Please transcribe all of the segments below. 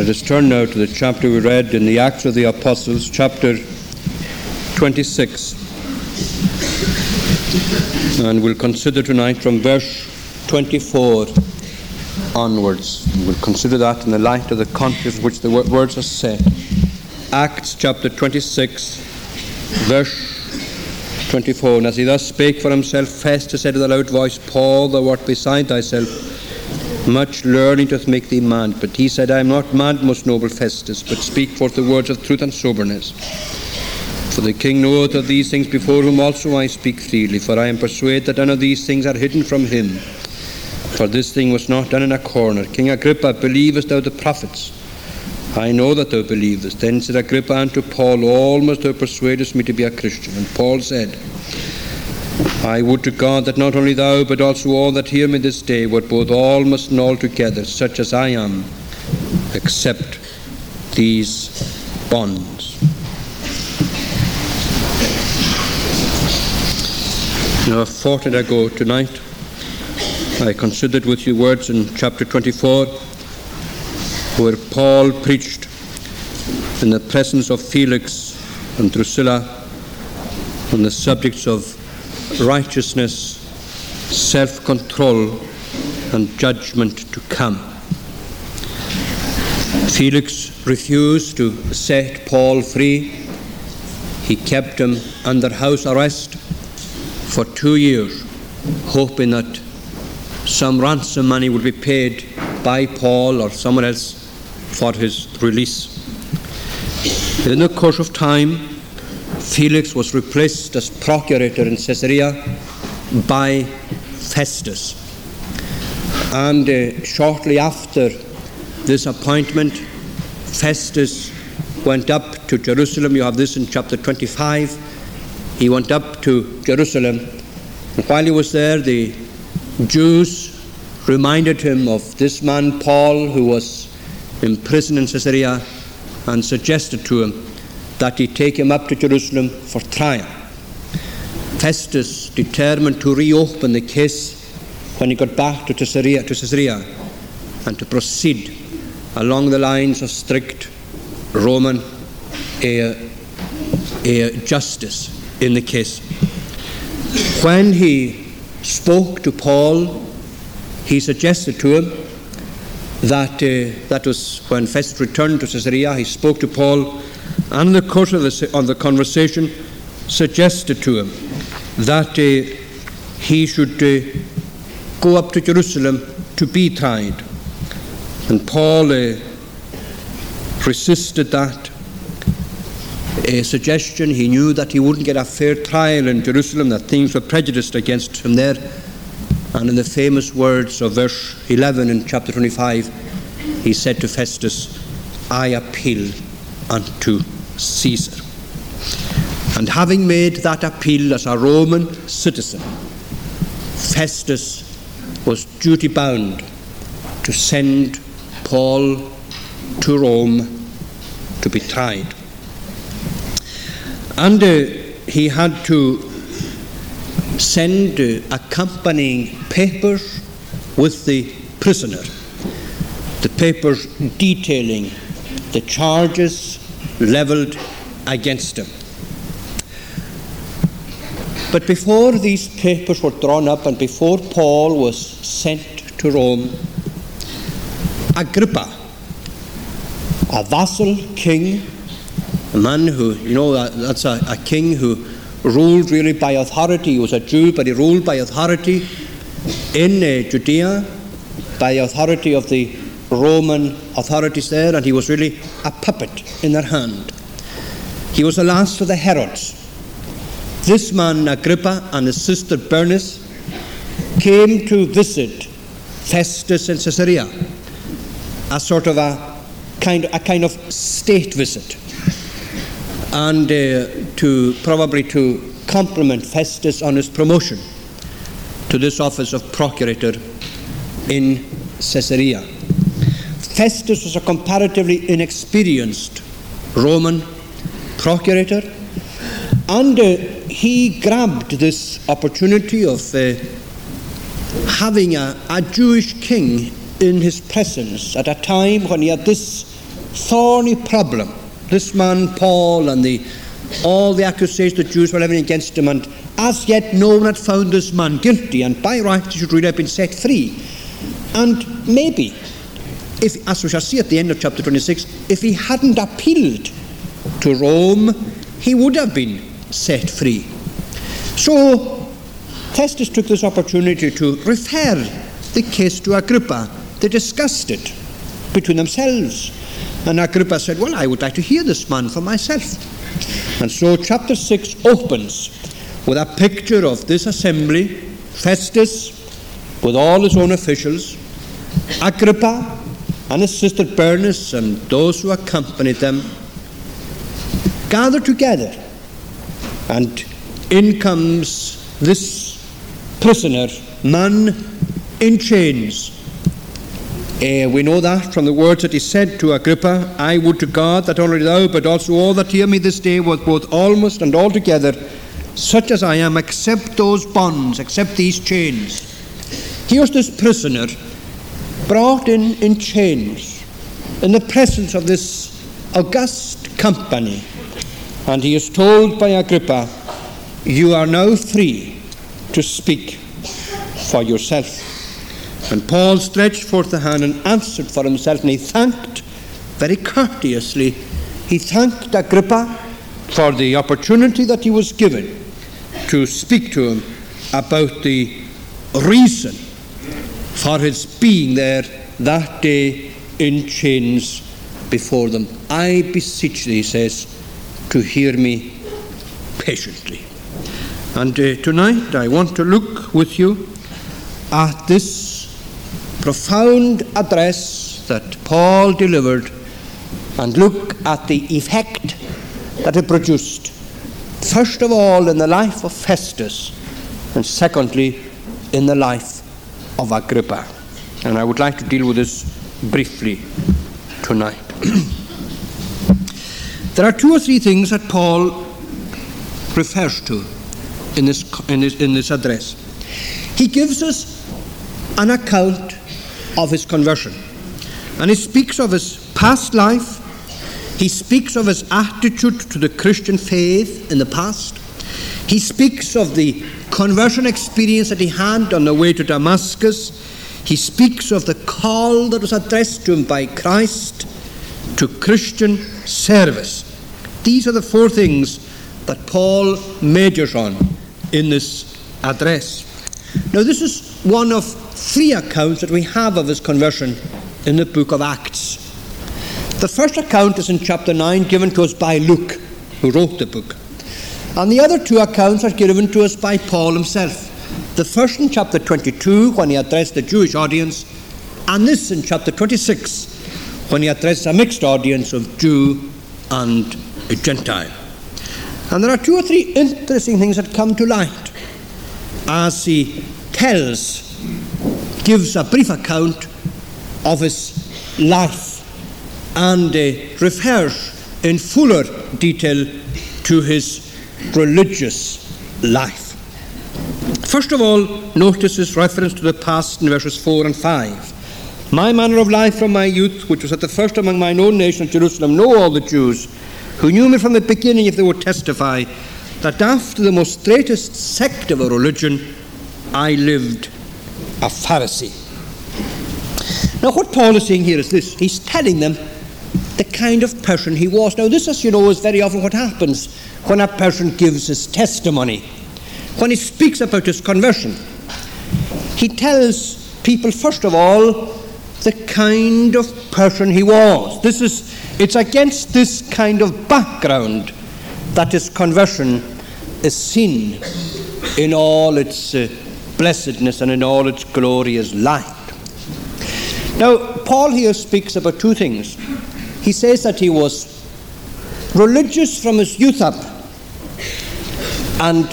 Let us turn now to the chapter we read in the Acts of the Apostles, chapter 26. And we'll consider tonight from verse 24 onwards. We'll consider that in the light of the context in which the words are set. Acts chapter 26, verse 24. And as he thus spake for himself, Festus said with a loud voice, Paul, thou art beside thyself much learning doth make thee mad. But he said, I am not mad, most noble Festus, but speak forth the words of truth and soberness. For the king knoweth of these things before whom also I speak freely, for I am persuaded that none of these things are hidden from him. For this thing was not done in a corner. King Agrippa, believest thou the prophets? I know that thou believest. Then said Agrippa unto Paul, Almost thou persuadest me to be a Christian. And Paul said, I would to God that not only thou, but also all that hear me this day, were both almost and altogether such as I am, except these bonds. Now, a fortnight ago tonight, I considered with you words in chapter 24 where Paul preached in the presence of Felix and Drusilla on the subjects of righteousness, self control, and judgment to come. Felix refused to set Paul free. He kept him under house arrest for two years, hoping that some ransom money would be paid by Paul or someone else for his release. In the course of time, Felix was replaced as procurator in Caesarea by Festus. And uh, shortly after this appointment, Festus went up to Jerusalem. You have this in chapter 25. He went up to Jerusalem. And while he was there, the Jews reminded him of this man, Paul, who was in prison in Caesarea, and suggested to him that he take him up to Jerusalem for trial. Festus determined to reopen the case when he got back to Caesarea, to Caesarea and to proceed along the lines of strict Roman uh, uh, justice in the case. When he spoke to Paul, he suggested to him that uh, that was when Festus returned to Caesarea. He spoke to Paul and in the course of the, of the conversation suggested to him that uh, he should uh, go up to Jerusalem to be tried. And Paul uh, resisted that a suggestion. He knew that he wouldn't get a fair trial in Jerusalem, that things were prejudiced against him there. And in the famous words of verse 11 in chapter 25, he said to Festus, I appeal unto Caesar. And having made that appeal as a Roman citizen, Festus was duty bound to send Paul to Rome to be tried. And uh, he had to send uh, accompanying papers with the prisoner, the papers detailing the charges levelled against him. But before these papers were drawn up and before Paul was sent to Rome, Agrippa, a vassal king, a man who, you know, that's a, a king who ruled really by authority. He was a Jew, but he ruled by authority in uh, Judea, by authority of the Roman authorities there, and he was really a puppet in their hand. He was the last of the Herods. This man, Agrippa, and his sister Bernice came to visit Festus in Caesarea, a sort of a kind, a kind of state visit, and uh, to probably to compliment Festus on his promotion to this office of procurator in Caesarea. Festus was a comparatively inexperienced Roman procurator, and uh, he grabbed this opportunity of uh, having a, a Jewish king in his presence at a time when he had this thorny problem. This man, Paul, and the, all the accusations the Jews were levying against him, and as yet no one had found this man guilty, and by right he should really have been set free. And maybe, if, as we shall see at the end of chapter 26, if he hadn't appealed to Rome, he would have been set free. So, Festus took this opportunity to refer the case to Agrippa. They discussed it between themselves. And Agrippa said, Well, I would like to hear this man for myself. And so chapter 6 opens with a picture of this assembly, Festus, with all his own officials, Agrippa and his sister Bernice and those who accompanied them, gathered together. And in comes this prisoner, man in chains, uh, we know that from the words that he said to Agrippa, I would to God that only thou, but also all that hear me this day, was both almost and altogether such as I am, except those bonds, except these chains. Here's this prisoner brought in in chains in the presence of this august company. And he is told by Agrippa, You are now free to speak for yourself. And Paul stretched forth the hand and answered for himself, and he thanked very courteously. He thanked Agrippa for the opportunity that he was given to speak to him about the reason for his being there that day in chains before them. I beseech thee, he says, to hear me patiently. And uh, tonight I want to look with you at this profound address that Paul delivered and look at the effect that it produced, first of all in the life of Festus, and secondly in the life of Agrippa. And I would like to deal with this briefly tonight. there are two or three things that Paul refers to in this, in this, in this address. He gives us an account of his conversion. And he speaks of his past life, he speaks of his attitude to the Christian faith in the past, he speaks of the conversion experience that he had on the way to Damascus, he speaks of the call that was addressed to him by Christ to Christian service. These are the four things that Paul majors on in this address. Now, this is one of three accounts that we have of his conversion in the book of Acts. The first account is in chapter 9, given to us by Luke, who wrote the book. And the other two accounts are given to us by Paul himself. The first in chapter 22, when he addressed the Jewish audience, and this in chapter 26, when he addressed a mixed audience of Jew and Gentile. And there are two or three interesting things that come to light as he tells gives a brief account of his life and uh, refers in fuller detail to his religious life. First of all, notice his reference to the past in verses 4 and 5. My manner of life from my youth, which was at the first among mine own nation of Jerusalem, know all the Jews who knew me from the beginning if they would testify that after the most straightest sect of a religion, I lived a Pharisee. Now, what Paul is saying here is this he's telling them the kind of person he was. Now, this, as you know, is very often what happens when a person gives his testimony, when he speaks about his conversion. He tells people, first of all, the kind of person he was. This is, it's against this kind of background that his conversion is seen in all its uh, blessedness and in all its glorious light. Now, Paul here speaks about two things. He says that he was religious from his youth up, and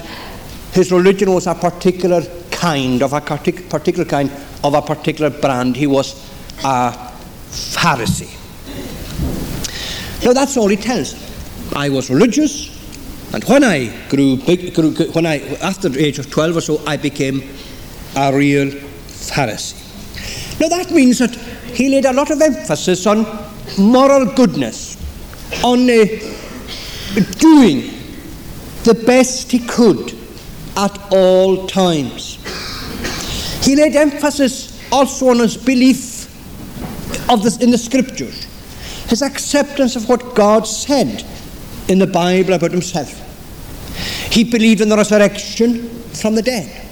his religion was a particular kind of a particular kind of a particular brand. He was a Pharisee. Now that's all he tells. I was religious, and when I grew big, grew, when I, after the age of 12 or so, I became a real Pharisee. Now that means that he laid a lot of emphasis on moral goodness, on uh, doing the best he could at all times. He laid emphasis also on his belief of this in the scriptures, his acceptance of what God said in the Bible about himself. He believed in the resurrection from the dead.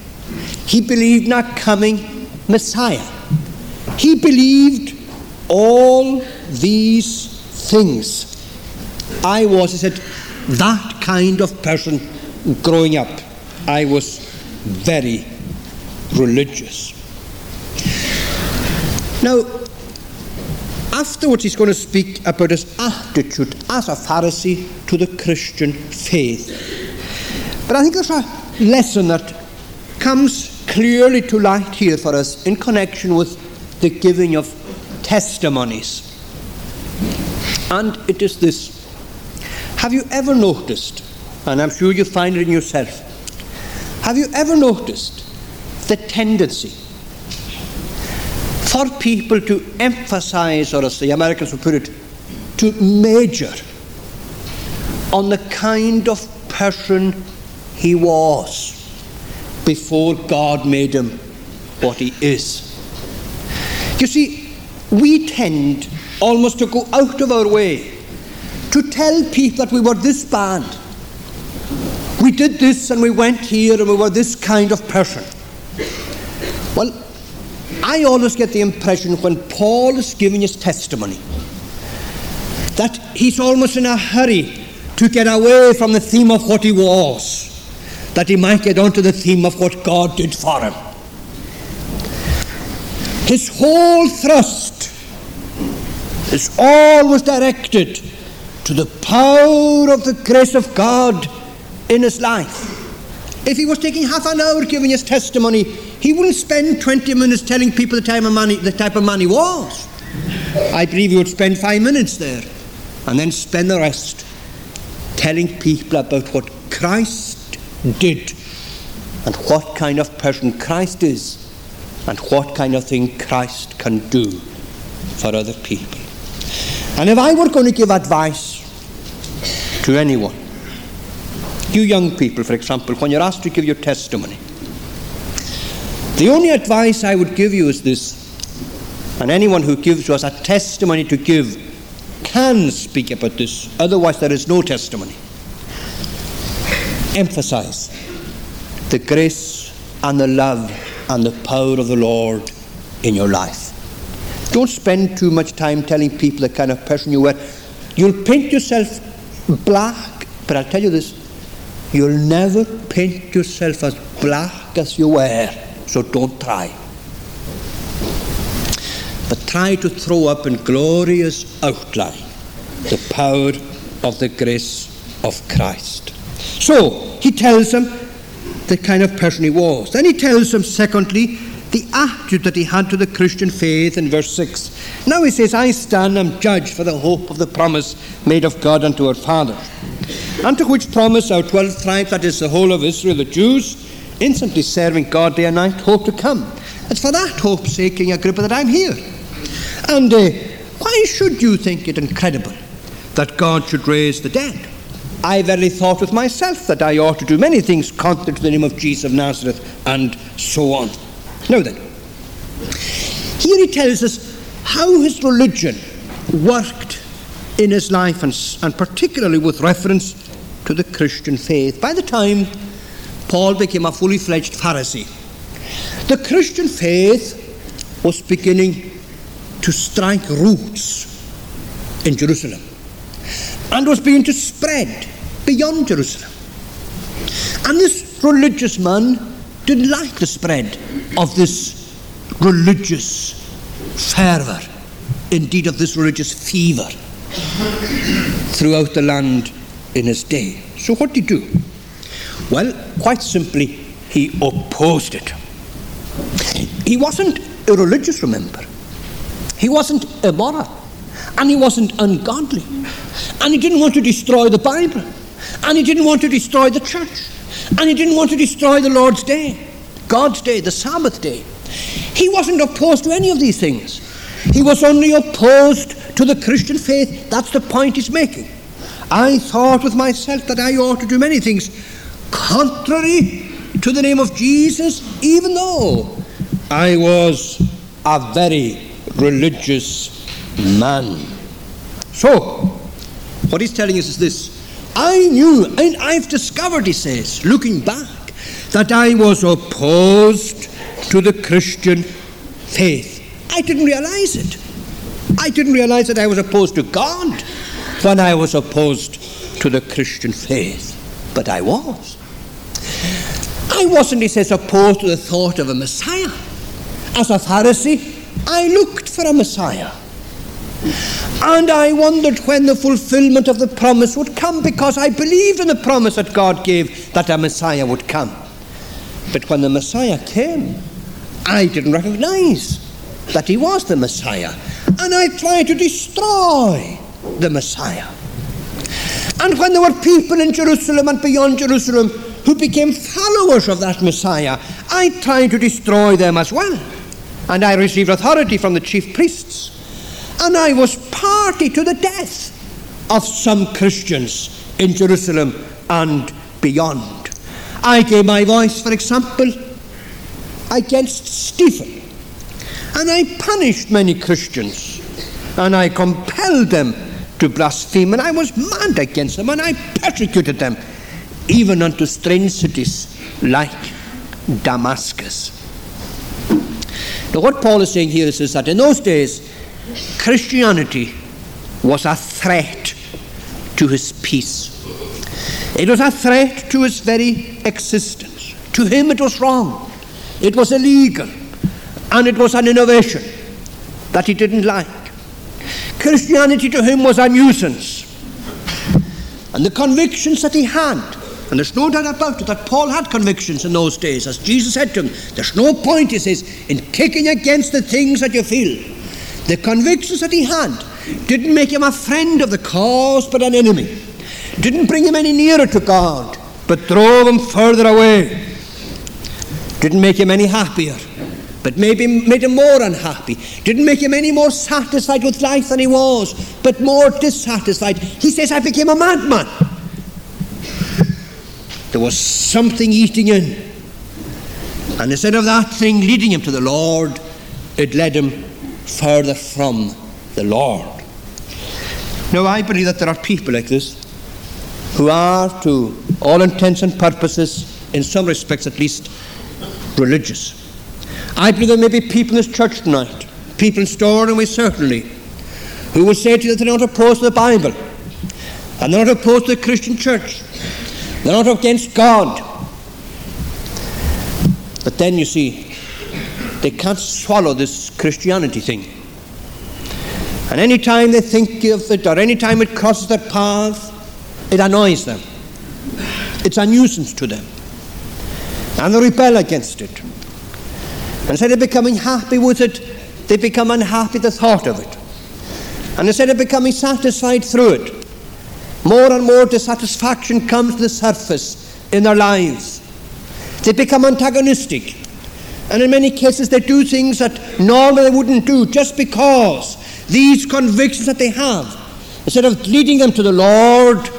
He believed in a coming Messiah. He believed all these things. I was, he said, that kind of person growing up. I was very religious. Now, afterwards, he's going to speak about his attitude as a Pharisee to the Christian faith. But I think there's a lesson that comes clearly to light here for us in connection with the giving of testimonies. And it is this Have you ever noticed, and I'm sure you find it in yourself, have you ever noticed the tendency for people to emphasize, or as the Americans would put it, to major on the kind of person he was before God made him what he is. You see, we tend almost to go out of our way to tell people that we were this band. We did this and we went here and we were this kind of person. Well, I always get the impression when Paul is giving his testimony that he's almost in a hurry to get away from the theme of what he was, that he might get onto the theme of what God did for him. His whole thrust is always directed to the power of the grace of God in his life. If he was taking half an hour giving his testimony, he wouldn't spend 20 minutes telling people the type of money, the type of he was. I believe he would spend five minutes there and then spend the rest telling people about what Christ did and what kind of person Christ is and what kind of thing Christ can do for other people. And if I were going to give advice to anyone, you young people, for example, when you're asked to give your testimony, the only advice I would give you is this, and anyone who gives us a testimony to give can speak about this, otherwise, there is no testimony. Emphasize the grace and the love and the power of the Lord in your life. Don't spend too much time telling people the kind of person you were. You'll paint yourself black, but I'll tell you this you'll never paint yourself as black as you were, so don't try. But try to throw up in glorious outline the power of the grace of Christ. So, he tells them the kind of person he was. Then he tells them, secondly, the attitude that he had to the Christian faith in verse 6. Now he says, I stand and judge for the hope of the promise made of God unto our fathers, unto which promise our twelve tribes, that is the whole of Israel, the Jews, instantly serving God day and night, hope to come. It's for that hope's sake, King Agrippa, that I'm here. And uh, why should you think it incredible that God should raise the dead? I verily thought with myself that I ought to do many things contrary to the name of Jesus of Nazareth, and so on. Now then, here he tells us how his religion worked in his life, and, and particularly with reference to the Christian faith. By the time Paul became a fully fledged Pharisee, the Christian faith was beginning to strike roots in Jerusalem and was beginning to spread beyond Jerusalem. And this religious man didn't like the spread of this religious fervour, indeed of this religious fever throughout the land in his day. So what did he do? Well, quite simply, he opposed it. He wasn't irreligious, remember. He wasn't immoral. And he wasn't ungodly. And he didn't want to destroy the Bible. And he didn't want to destroy the church. And he didn't want to destroy the Lord's day, God's day, the Sabbath day. He wasn't opposed to any of these things. He was only opposed to the Christian faith. That's the point he's making. I thought with myself that I ought to do many things contrary to the name of Jesus, even though I was a very religious man. So, what he's telling us is this I knew, and I've discovered, he says, looking back, that I was opposed to the Christian faith. I didn't realize it. I didn't realize that I was opposed to God when I was opposed to the Christian faith. But I was. I wasn't, he says, opposed to the thought of a Messiah. As a Pharisee, I looked for a Messiah. And I wondered when the fulfillment of the promise would come because I believed in the promise that God gave that a Messiah would come. But when the Messiah came, I didn't recognize that he was the Messiah. And I tried to destroy the Messiah. And when there were people in Jerusalem and beyond Jerusalem who became followers of that Messiah, I tried to destroy them as well. And I received authority from the chief priests. And I was party to the death of some Christians in Jerusalem and beyond. I gave my voice, for example, against Stephen. And I punished many Christians. And I compelled them to blaspheme. And I was mad against them. And I persecuted them, even unto strange cities like Damascus. Now, what Paul is saying here is, is that in those days, Christianity was a threat to his peace. It was a threat to his very existence. To him, it was wrong. It was illegal. And it was an innovation that he didn't like. Christianity to him was a nuisance. And the convictions that he had, and there's no doubt about it that Paul had convictions in those days, as Jesus said to him, there's no point, he says, in kicking against the things that you feel. The convictions that he had didn't make him a friend of the cause, but an enemy. Didn't bring him any nearer to God, but drove him further away. Didn't make him any happier, but maybe made him more unhappy. Didn't make him any more satisfied with life than he was, but more dissatisfied. He says, I became a madman. There was something eating in. And instead of that thing leading him to the Lord, it led him further from the Lord. Now, I believe that there are people like this who are, to all intents and purposes, in some respects at least, religious. I believe there may be people in this church tonight, people in Stornoway certainly, who will say to you that they're not opposed to the Bible, and they're not opposed to the Christian church, they're not against God. But then you see, they can't swallow this Christianity thing. And any time they think of it, or any time it crosses their path, it annoys them. It's a nuisance to them. And they rebel against it. Instead of becoming happy with it, they become unhappy at the thought of it. And instead of becoming satisfied through it, more and more dissatisfaction comes to the surface in their lives. They become antagonistic. And in many cases, they do things that normally they wouldn't do just because these convictions that they have, instead of leading them to the Lord,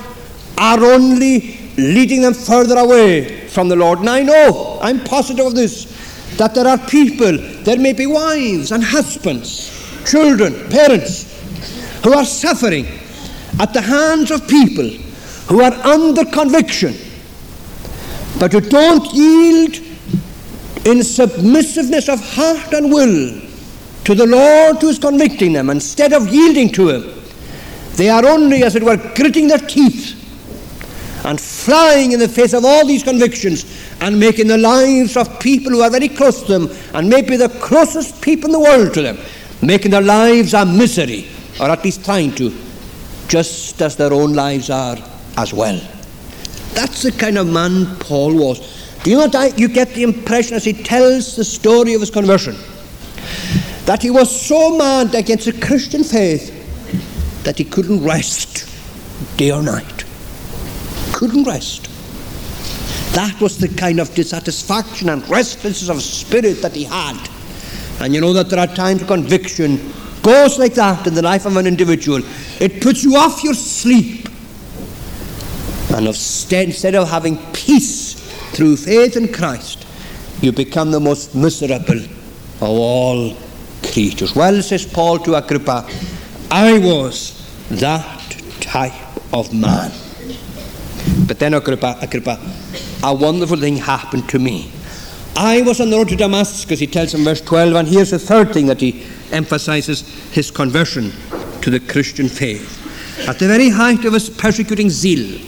are only leading them further away from the Lord. And I know, I'm positive of this, that there are people, there may be wives and husbands, children, parents, who are suffering at the hands of people who are under conviction, but who don't yield in submissiveness of heart and will to the Lord who is convicting them, instead of yielding to Him, they are only, as it were, gritting their teeth and flying in the face of all these convictions and making the lives of people who are very close to them and maybe the closest people in the world to them, making their lives a misery, or at least trying to, just as their own lives are as well. That's the kind of man Paul was. You know you get the impression as he tells the story of his conversion that he was so mad against the Christian faith that he couldn't rest day or night. Couldn't rest. That was the kind of dissatisfaction and restlessness of spirit that he had. And you know that there are times of conviction goes like that in the life of an individual. It puts you off your sleep. And instead of having peace through faith in Christ, you become the most miserable of all creatures. Well, says Paul to Agrippa, I was that type of man. But then Agrippa, Agrippa, a wonderful thing happened to me. I was on the road to Damascus, he tells in verse 12, and here's the third thing that he emphasizes his conversion to the Christian faith. At the very height of his persecuting zeal,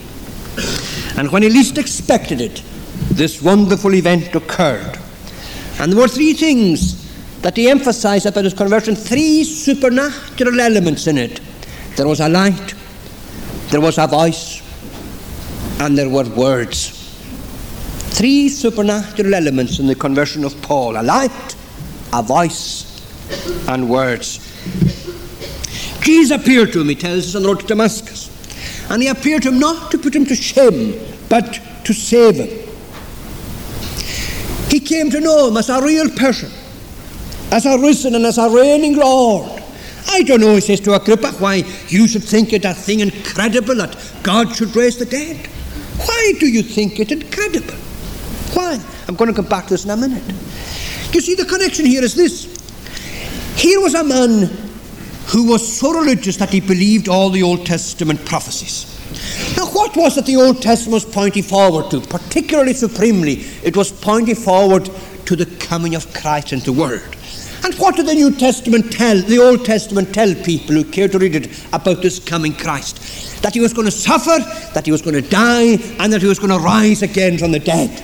and when he least expected it, this wonderful event occurred. And there were three things that he emphasized about his conversion three supernatural elements in it. There was a light, there was a voice, and there were words. Three supernatural elements in the conversion of Paul a light, a voice, and words. Jesus appeared to him, he tells us on the road to Damascus. And he appeared to him not to put him to shame, but to save him. Came to know him as a real person, as a risen and as a reigning Lord. I don't know, he says to Agrippa, why you should think it a thing incredible that God should raise the dead. Why do you think it incredible? Why? I'm going to come back to this in a minute. You see, the connection here is this. Here was a man who was so religious that he believed all the Old Testament prophecies. Now, what was it the Old Testament was pointing forward to? Particularly supremely, it was pointing forward to the coming of Christ into the world. And what did the New Testament tell, the Old Testament tell people who care to read it about this coming Christ? That he was going to suffer, that he was going to die, and that he was going to rise again from the dead.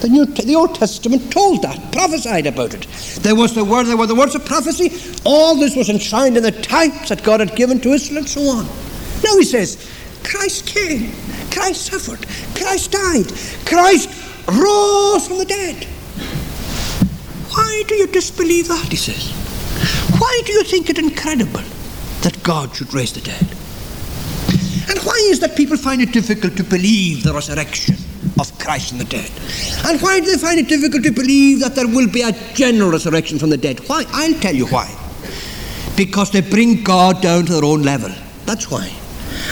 The, New, the Old Testament told that, prophesied about it. There was the word, there were the words of prophecy. All this was enshrined in the types that God had given to Israel, and so on. Now he says, Christ came, Christ suffered, Christ died, Christ rose from the dead. Why do you disbelieve that? He says. Why do you think it incredible that God should raise the dead? And why is that people find it difficult to believe the resurrection of Christ from the dead? And why do they find it difficult to believe that there will be a general resurrection from the dead? Why? I'll tell you why. Because they bring God down to their own level. That's why.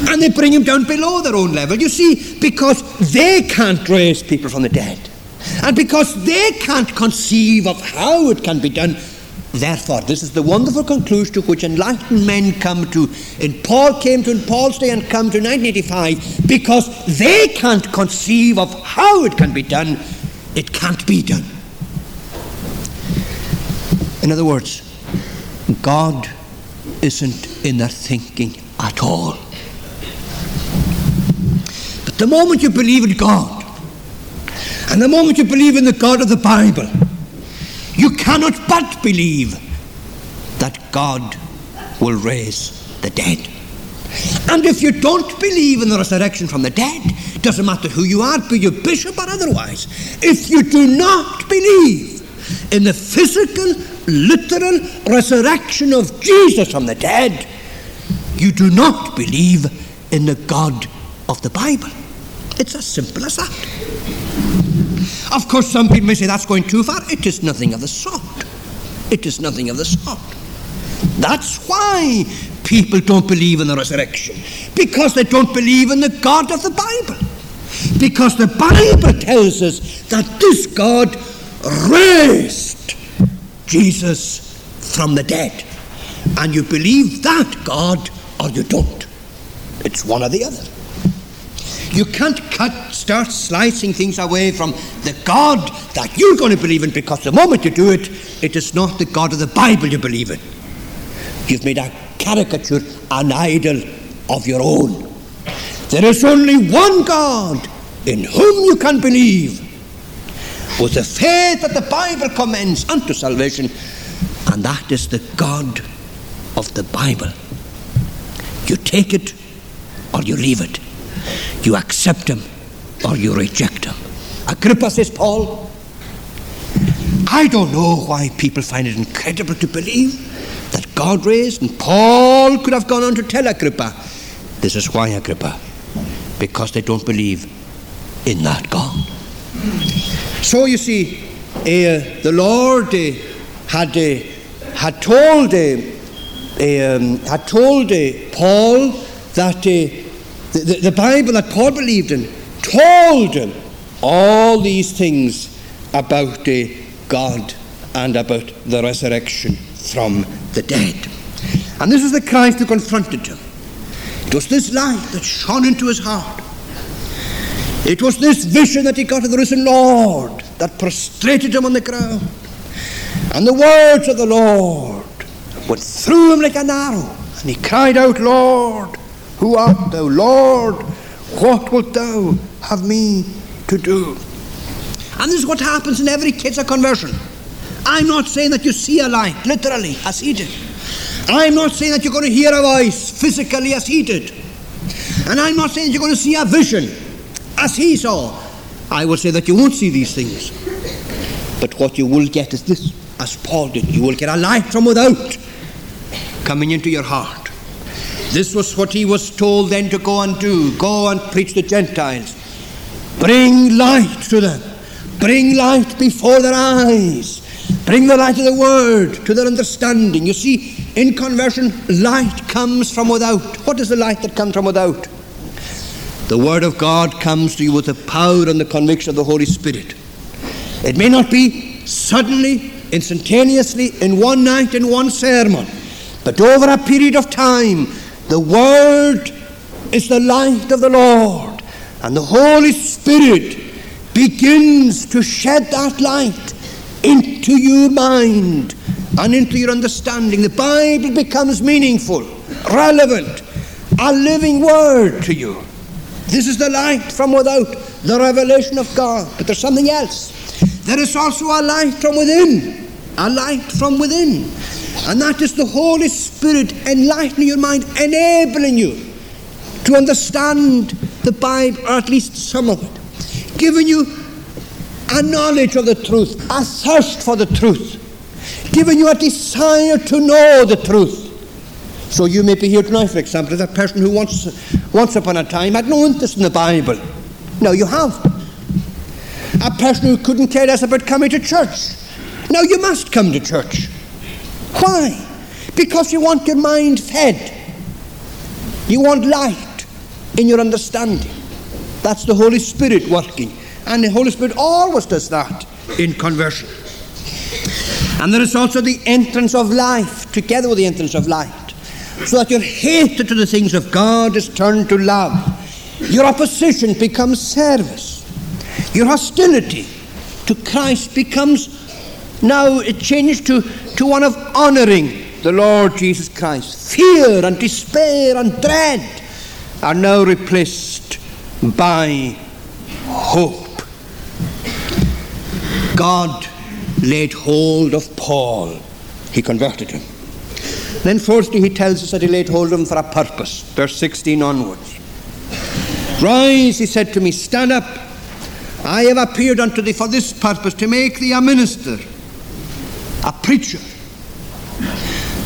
And they bring him down below their own level. You see, because they can't raise people from the dead. And because they can't conceive of how it can be done, therefore, this is the wonderful conclusion to which enlightened men come to, and Paul came to in Paul's day and come to 1985, because they can't conceive of how it can be done, it can't be done. In other words, God isn't in their thinking at all. The moment you believe in God, and the moment you believe in the God of the Bible, you cannot but believe that God will raise the dead. And if you don't believe in the resurrection from the dead, doesn't matter who you are, be you bishop or otherwise, if you do not believe in the physical, literal resurrection of Jesus from the dead, you do not believe in the God of the Bible. It's as simple as that. Of course, some people may say that's going too far. It is nothing of the sort. It is nothing of the sort. That's why people don't believe in the resurrection. Because they don't believe in the God of the Bible. Because the Bible tells us that this God raised Jesus from the dead. And you believe that God or you don't. It's one or the other. You can't cut, start slicing things away from the God that you're going to believe in because the moment you do it, it is not the God of the Bible you believe in. You've made a caricature, an idol of your own. There is only one God in whom you can believe with the faith that the Bible commends unto salvation, and that is the God of the Bible. You take it or you leave it. You accept him or you reject him. Agrippa says, Paul, I don't know why people find it incredible to believe that God raised, and Paul could have gone on to tell Agrippa, this is why, Agrippa, because they don't believe in that God. So you see, uh, the Lord uh, had, uh, had told um, had told Paul that the, the, the Bible that Paul believed in told him all these things about uh, God and about the resurrection from the dead. And this was the Christ who confronted him. It was this light that shone into his heart. It was this vision that he got of the risen Lord that prostrated him on the ground. And the words of the Lord went through him like an arrow. And he cried out, Lord, who art thou? Lord, what wilt thou have me to do? And this is what happens in every case of conversion. I'm not saying that you see a light, literally, as he did. I'm not saying that you're going to hear a voice physically as he did. And I'm not saying that you're going to see a vision as he saw. I will say that you won't see these things. But what you will get is this, as Paul did. You will get a light from without coming into your heart. This was what he was told then to go and do go and preach the Gentiles. Bring light to them. Bring light before their eyes. Bring the light of the word to their understanding. You see, in conversion, light comes from without. What is the light that comes from without? The word of God comes to you with the power and the conviction of the Holy Spirit. It may not be suddenly, instantaneously, in one night, in one sermon, but over a period of time, the word is the light of the Lord, and the Holy Spirit begins to shed that light into your mind and into your understanding. The Bible becomes meaningful, relevant, a living word to you. This is the light from without, the revelation of God. But there's something else. There is also a light from within, a light from within. And that is the Holy Spirit enlightening your mind, enabling you to understand the Bible, or at least some of it, giving you a knowledge of the truth, a thirst for the truth, giving you a desire to know the truth. So you may be here tonight, for example, as a person who once, once upon a time had no interest in the Bible. Now you have. A person who couldn't care less about coming to church. Now you must come to church. Why? Because you want your mind fed. You want light in your understanding. That's the Holy Spirit working. And the Holy Spirit always does that in conversion. And there is also the entrance of life, together with the entrance of light so that your hatred to the things of God is turned to love. Your opposition becomes service. Your hostility to Christ becomes now it changed to, to one of honoring the Lord Jesus Christ. Fear and despair and dread are now replaced by hope. God laid hold of Paul, he converted him. Then, fourthly, he tells us that he laid hold of him for a purpose. Verse 16 onwards. Rise, he said to me, stand up. I have appeared unto thee for this purpose, to make thee a minister, a preacher.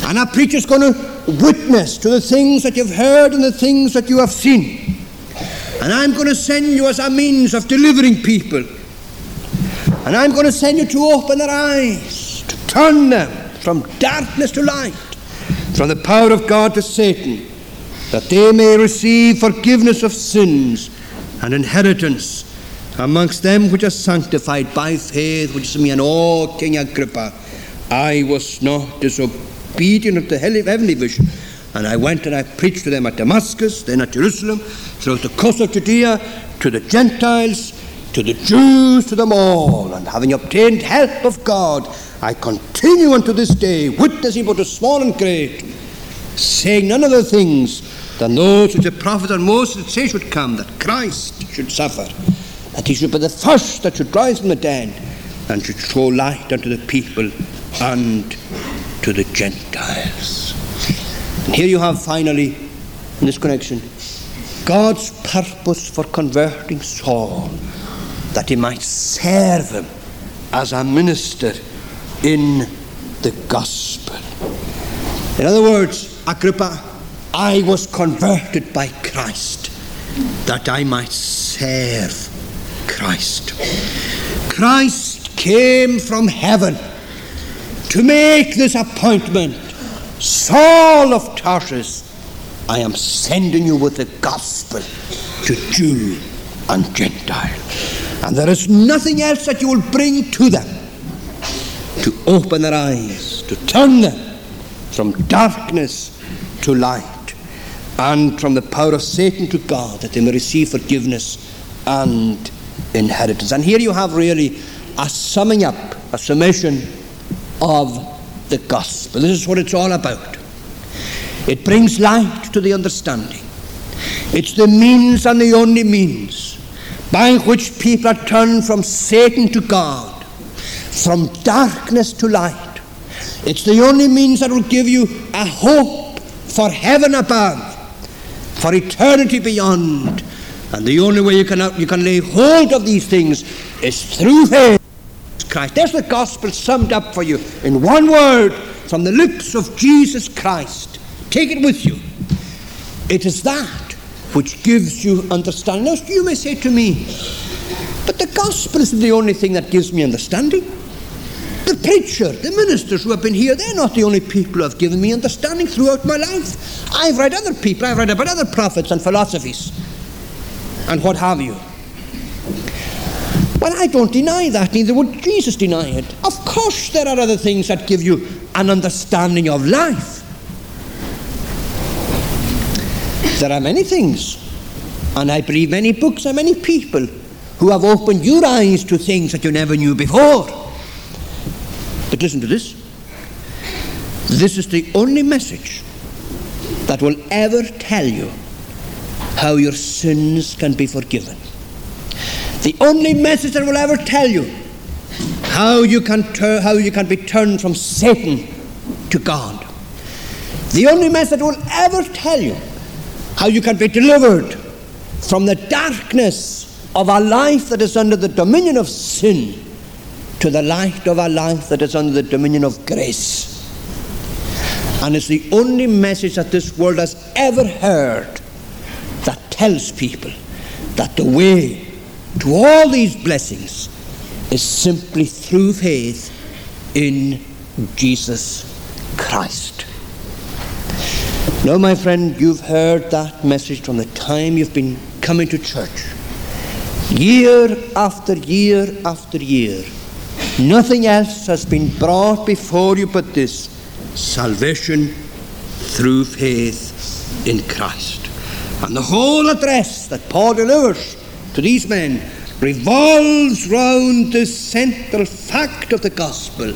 And a preacher is going to witness to the things that you've heard and the things that you have seen. And I'm going to send you as a means of delivering people. And I'm going to send you to open their eyes, to turn them from darkness to light from the power of God to Satan, that they may receive forgiveness of sins and inheritance amongst them which are sanctified by faith, which is me. And all King Agrippa, I was not disobedient of the heavenly vision. And I went and I preached to them at Damascus, then at Jerusalem, throughout the coast of Judea, to the Gentiles, to the Jews, to them all. And having obtained help of God, I continue unto this day, witnessing both to small and great, saying none other things than those which the prophet and Moses say should come, that Christ should suffer, that he should be the first that should rise from the dead, and should show light unto the people and to the Gentiles. And here you have finally, in this connection, God's purpose for converting Saul, that he might serve him as a minister in the gospel. In other words, Agrippa, I was converted by Christ that I might serve Christ. Christ came from heaven to make this appointment Saul of Tarsus, I am sending you with the gospel to Jew and Gentile. And there is nothing else that you will bring to them to open their eyes, to turn them from darkness to light, and from the power of Satan to God, that they may receive forgiveness and inheritance. And here you have really a summing up, a summation of the gospel. This is what it's all about. It brings light to the understanding. It's the means and the only means by which people are turned from Satan to God, from darkness to light. It's the only means that will give you a hope for heaven above, for eternity beyond. And the only way you can, you can lay hold of these things is through faith. Christ. There's the gospel summed up for you in one word from the lips of Jesus Christ. Take it with you. It is that which gives you understanding. Now, you may say to me, but the gospel isn't the only thing that gives me understanding. The preacher, the ministers who have been here, they're not the only people who have given me understanding throughout my life. I've read other people, I've read about other prophets and philosophies and what have you. Well, I don't deny that, neither would Jesus deny it. Of course, there are other things that give you an understanding of life. There are many things, and I believe many books and many people who have opened your eyes to things that you never knew before. But listen to this. This is the only message that will ever tell you how your sins can be forgiven. The only message that will ever tell you how you can, tur- how you can be turned from Satan to God. The only message that will ever tell you how you can be delivered from the darkness of a life that is under the dominion of sin to the light of a life that is under the dominion of grace. And it's the only message that this world has ever heard that tells people that the way to all these blessings is simply through faith in Jesus Christ. Now, my friend, you've heard that message from the time you've been coming to church. Year after year after year. Nothing else has been brought before you but this salvation through faith in Christ. And the whole address that Paul delivers to these men revolves round the central fact of the gospel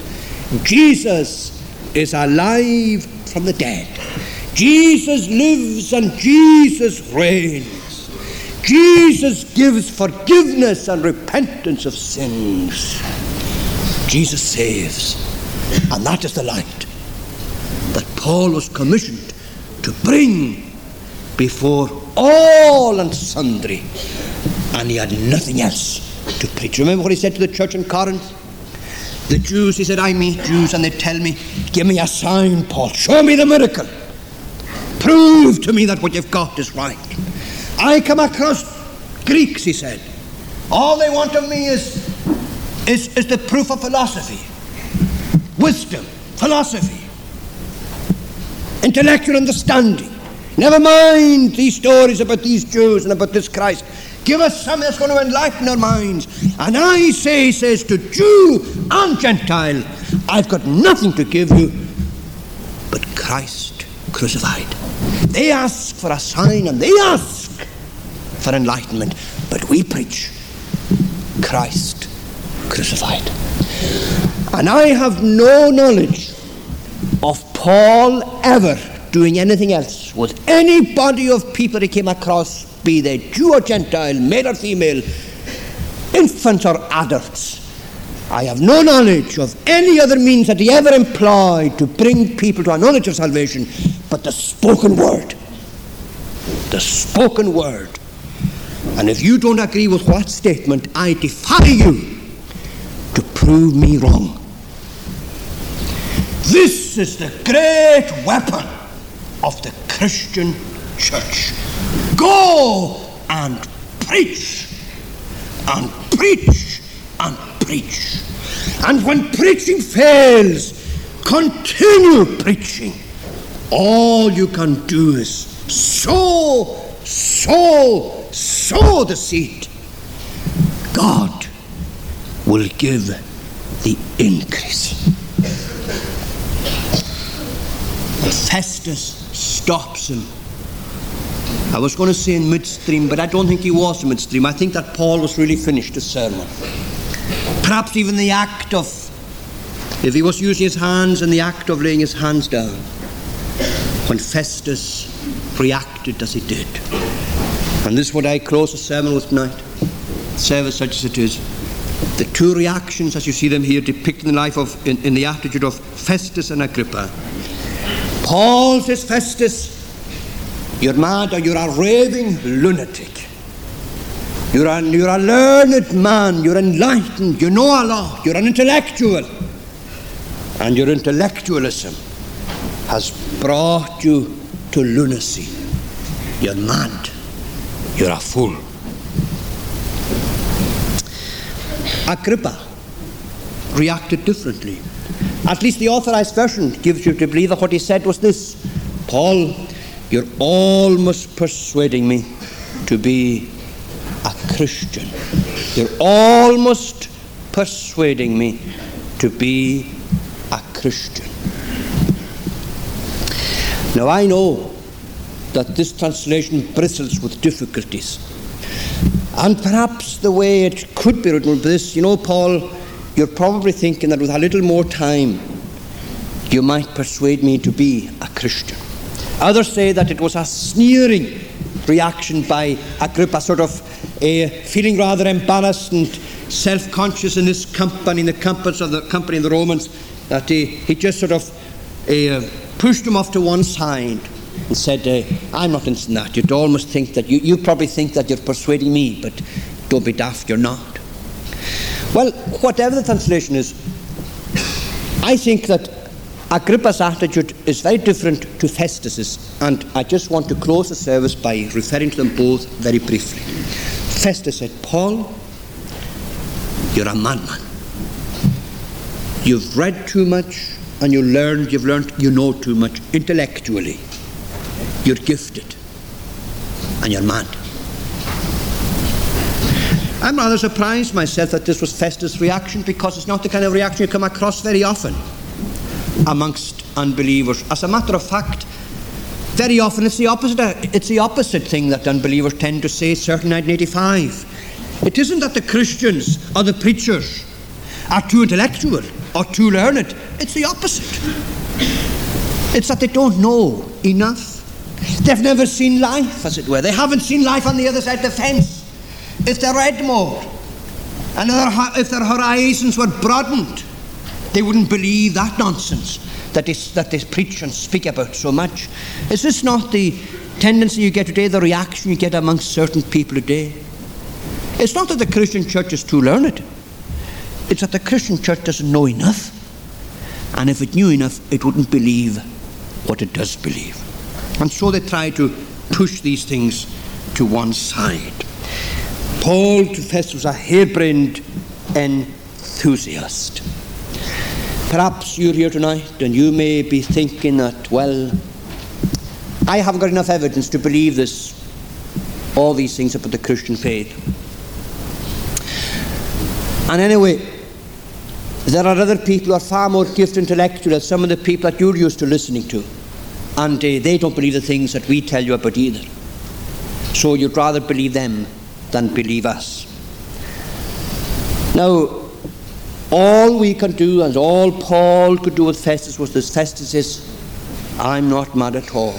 Jesus is alive from the dead. Jesus lives and Jesus reigns. Jesus gives forgiveness and repentance of sins. Jesus saves. And that is the light that Paul was commissioned to bring before all and sundry and he had nothing else to preach. Remember what he said to the church in Corinth? The Jews, he said, I meet Jews and they tell me, give me a sign, Paul, show me the miracle. Prove to me that what you've got is right. I come across Greeks, he said. All they want of me is, is, is the proof of philosophy, wisdom, philosophy, intellectual understanding. Never mind these stories about these Jews and about this Christ. Give us something that's going to enlighten our minds. And I say, he says to Jew and Gentile, I've got nothing to give you but Christ crucified. They ask for a sign and they ask for enlightenment, but we preach Christ crucified. And I have no knowledge of Paul ever doing anything else with any body of people he came across be they Jew or Gentile, male or female, infants or adults. I have no knowledge of any other means that he ever employed to bring people to a knowledge of salvation but the spoken word. The spoken word. And if you don't agree with that statement, I defy you to prove me wrong. This is the great weapon of the Christian church. Go and preach, and preach, and preach. And when preaching fails, continue preaching All you can do is sow, sow, sow the seed. God will give the increase. Festus stops him. I was going to say in midstream, but I don't think he was in midstream. I think that Paul was really finished his sermon. Perhaps even the act of, if he was using his hands in the act of laying his hands down, when Festus reacted as he did. And this is what I close the sermon with tonight. Service such as it is. The two reactions, as you see them here, depicted in the life of, in, in the attitude of Festus and Agrippa. Paul says, Festus, you're mad or you're a raving lunatic. You're a, you're a learned man, you're enlightened, you know a lot, you're an intellectual. And your intellectualism has brought you to lunacy. You're mad, you're a fool. Agrippa reacted differently. At least the authorized version gives you to believe that what he said was this Paul, you're almost persuading me to be a Christian. You're almost persuading me to be a Christian. Now I know that this translation bristles with difficulties. And perhaps the way it could be written with this, you know, Paul, you're probably thinking that with a little more time, you might persuade me to be a Christian. Others say that it was a sneering reaction by Agrippa, sort of a feeling rather embarrassed and self-conscious in this company, in the company of the company of the Romans, that he, he just sort of uh, pushed him off to one side and said, uh, I'm not interested in that. You'd almost think that, you, you probably think that you're persuading me, but don't be daft, you're not. Well, whatever the translation is, I think that Agrippa's attitude is very different to Festus's, and I just want to close the service by referring to them both very briefly. Festus said, Paul, you're a madman. You've read too much and you learned, you've learned, you know too much intellectually. You're gifted and you're mad. I'm rather surprised myself that this was Festus' reaction because it's not the kind of reaction you come across very often amongst unbelievers. As a matter of fact, very often it's the opposite. It's the opposite thing that unbelievers tend to say. Certainly, 1985. It isn't that the Christians or the preachers are too intellectual or too learned. It's the opposite. It's that they don't know enough. They've never seen life, as it were. They haven't seen life on the other side of the fence. If they read more, and if their horizons were broadened, they wouldn't believe that nonsense that, is, that they preach and speak about so much. Is this not the tendency you get today, the reaction you get amongst certain people today? It's not that the Christian church is too learned, it's that the Christian church doesn't know enough. And if it knew enough, it wouldn't believe what it does believe. And so they try to push these things to one side. Paul to Festus was a harebrained enthusiast. Perhaps you're here tonight and you may be thinking that, well, I haven't got enough evidence to believe this, all these things about the Christian faith. And anyway, there are other people who are far more gifted intellectually than some of the people that you're used to listening to. And uh, they don't believe the things that we tell you about either. So you'd rather believe them than believe us. Now, all we can do, and all Paul could do with Festus was this Festus says, I'm not mad at all.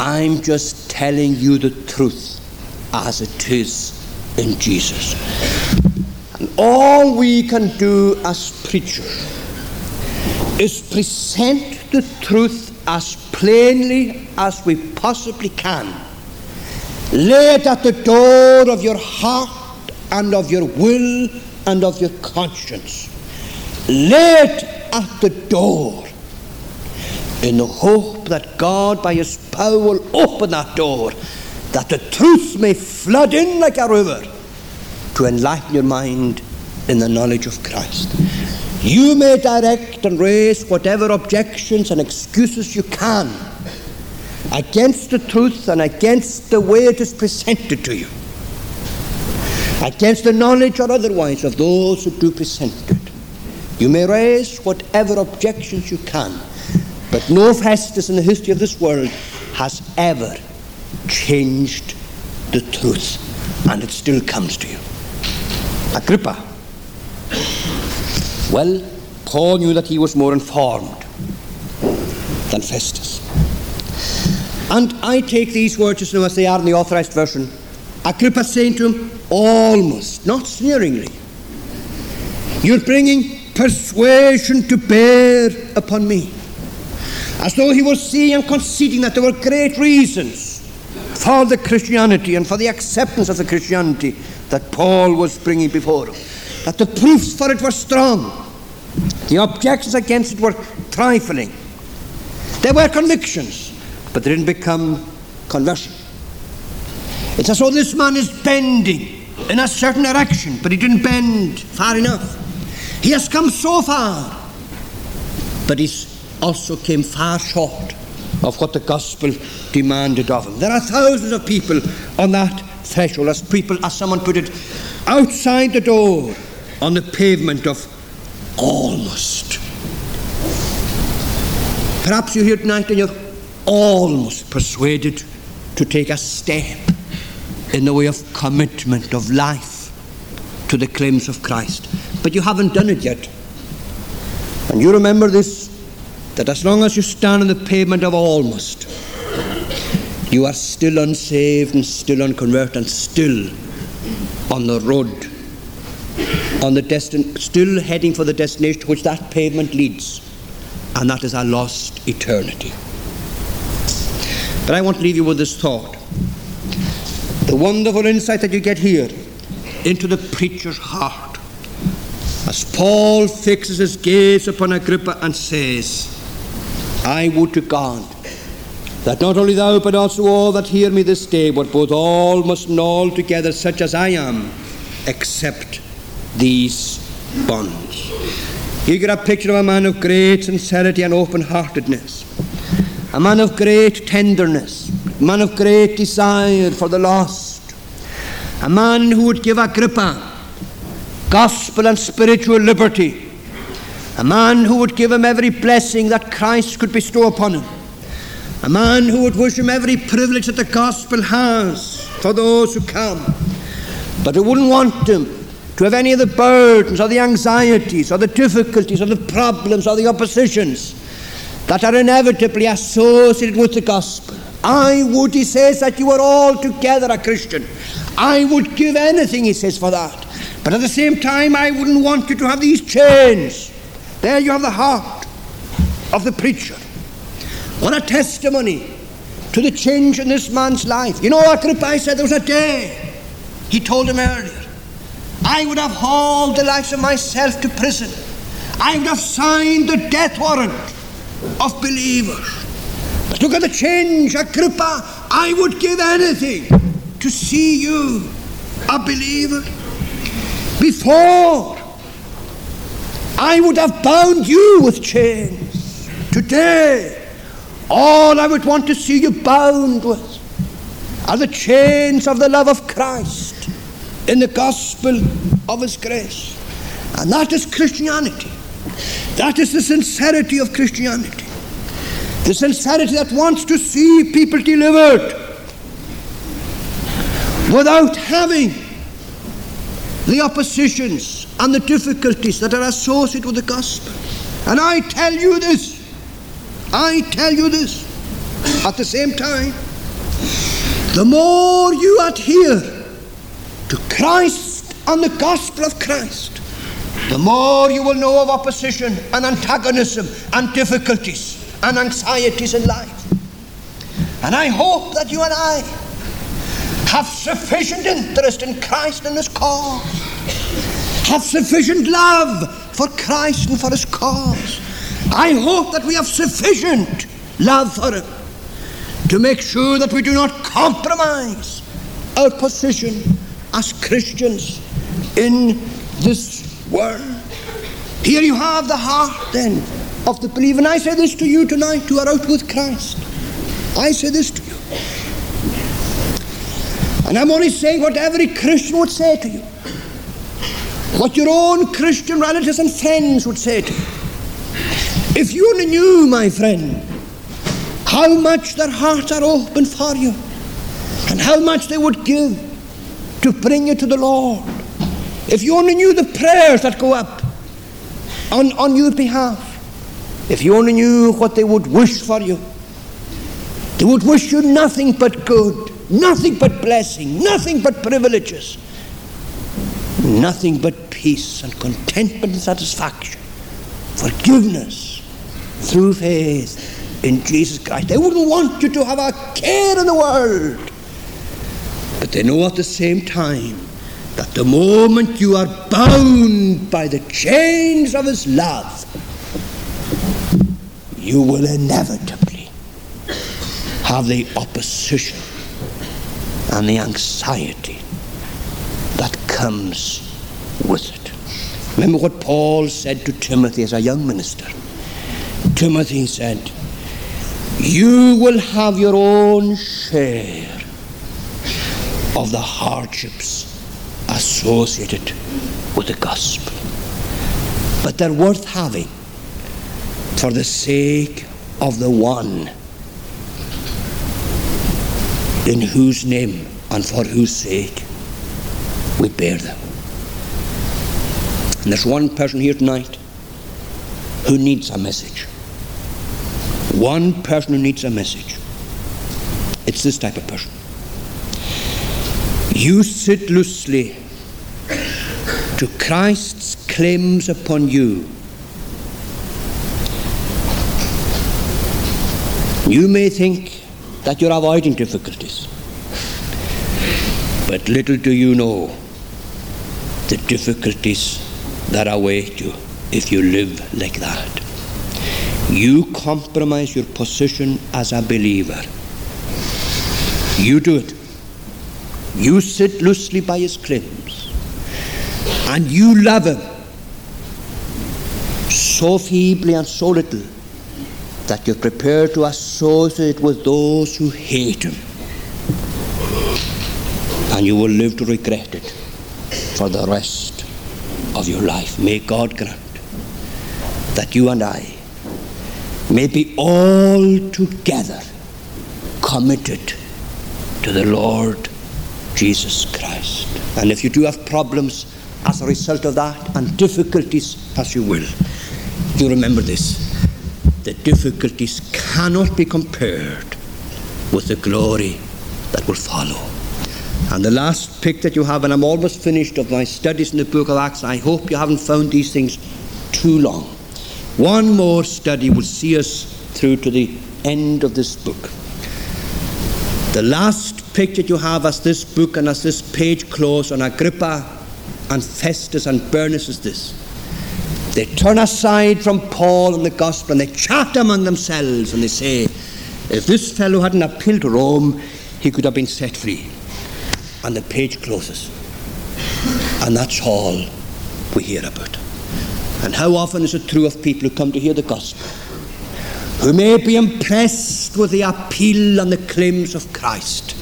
I'm just telling you the truth as it is in Jesus. And all we can do as preachers is present the truth as plainly as we possibly can. Lay it at the door of your heart and of your will and of your conscience. Lay it at the door in the hope that God, by His power, will open that door, that the truth may flood in like a river to enlighten your mind in the knowledge of Christ. You may direct and raise whatever objections and excuses you can against the truth and against the way it is presented to you, against the knowledge or otherwise of those who do present it. You may raise whatever objections you can, but no Festus in the history of this world has ever changed the truth, and it still comes to you. Agrippa. Well, Paul knew that he was more informed than Festus. And I take these words as as they are in the authorized version. Agrippa saying to him, almost, not sneeringly, You're bringing persuasion to bear upon me. As though he was seeing and conceding that there were great reasons for the Christianity and for the acceptance of the Christianity that Paul was bringing before him. That the proofs for it were strong, the objections against it were trifling. There were convictions, but they didn't become conversion. It's as though this man is bending in a certain direction, but he didn't bend far enough. He has come so far, but he's also came far short of what the gospel demanded of him. There are thousands of people on that threshold, as people, as someone put it, outside the door on the pavement of almost. Perhaps you're here tonight and you're almost persuaded to take a step in the way of commitment of life to the claims of Christ but you haven't done it yet. And you remember this that as long as you stand on the pavement of almost, you are still unsaved and still unconverted and still on the road, on the destin- still heading for the destination to which that pavement leads, and that is our lost eternity. But I want to leave you with this thought. The wonderful insight that you get here into the preacher's heart as Paul fixes his gaze upon Agrippa and says, I would to God that not only thou, but also all that hear me this day, but both all must and altogether such as I am, accept these bonds. You get a picture of a man of great sincerity and open heartedness, a man of great tenderness, a man of great desire for the lost, a man who would give Agrippa gospel and spiritual liberty. A man who would give him every blessing that Christ could bestow upon him. A man who would wish him every privilege that the gospel has for those who come. But who wouldn't want him to have any of the burdens or the anxieties or the difficulties or the problems or the oppositions that are inevitably associated with the gospel. I would, he says, that you are altogether a Christian. I would give anything, he says, for that. But at the same time, I wouldn't want you to have these chains. There you have the heart of the preacher. What a testimony to the change in this man's life. You know, Agrippa said there was a day, he told him earlier, I would have hauled the life of myself to prison. I would have signed the death warrant of believers. But look at the change, Agrippa. I would give anything to see you a believer before. I would have bound you with chains. Today, all I would want to see you bound with are the chains of the love of Christ in the gospel of His grace. And that is Christianity. That is the sincerity of Christianity. The sincerity that wants to see people delivered without having the oppositions and the difficulties that are associated with the gospel. And I tell you this, I tell you this, at the same time, the more you adhere to Christ and the gospel of Christ, the more you will know of opposition and antagonism and difficulties and anxieties in life. And I hope that you and I have sufficient interest in Christ and His cause, have sufficient love for Christ and for His cause. I hope that we have sufficient love for Him to make sure that we do not compromise our position as Christians in this world. Here you have the heart then of the believer. And I say this to you tonight who are out with Christ. I say this to. And I'm only saying what every Christian would say to you. What your own Christian relatives and friends would say to you. If you only knew, my friend, how much their hearts are open for you and how much they would give to bring you to the Lord. If you only knew the prayers that go up on, on your behalf. If you only knew what they would wish for you. They would wish you nothing but good, nothing but blessing, nothing but privileges, nothing but peace and contentment and satisfaction, forgiveness through faith in Jesus Christ. They wouldn't want you to have a care in the world. But they know at the same time that the moment you are bound by the chains of His love, you will inevitably have the opposition and the anxiety that comes with it. Remember what Paul said to Timothy as a young minister. Timothy said, You will have your own share of the hardships associated with the gospel. But they're worth having for the sake of the one in whose name and for whose sake we bear them. And there's one person here tonight who needs a message. One person who needs a message. It's this type of person. You sit loosely to Christ's claims upon you. You may think that you're avoiding difficulties, but little do you know the difficulties that await you if you live like that. You compromise your position as a believer. You do it. You sit loosely by his claims. And you love him so feebly and so little that you're prepared to associate with those who hate him. And you will live to regret it for the rest of your life. May God grant that you and I may be all together committed to the Lord Jesus Christ. And if you do have problems as a result of that and difficulties as you will, you remember this. The difficulties cannot be compared with the glory that will follow. And the last pick that you have, and I'm almost finished of my studies in the book of Acts, I hope you haven't found these things too long. One more study will see us through to the end of this book. The last picture you have as this book and as this page close on Agrippa and Festus and Bernice is this. They turn aside from Paul and the gospel and they chat among themselves and they say, if this fellow hadn't appealed to Rome, he could have been set free. And the page closes. And that's all we hear about. And how often is it true of people who come to hear the gospel? who may be impressed with the appeal and the claims of Christ.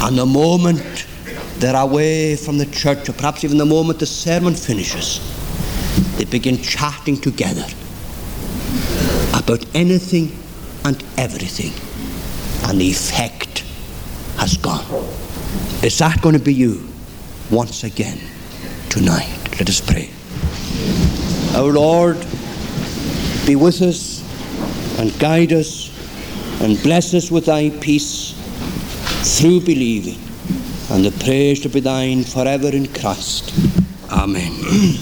And the moment they're away from the church, or perhaps even the moment the sermon finishes, they begin chatting together about anything and everything, and the effect has gone. Is that going to be you once again tonight? Let us pray. Our Lord, be with us and guide us and bless us with thy peace through believing. And the praise to be thine forever in Christ. Amen.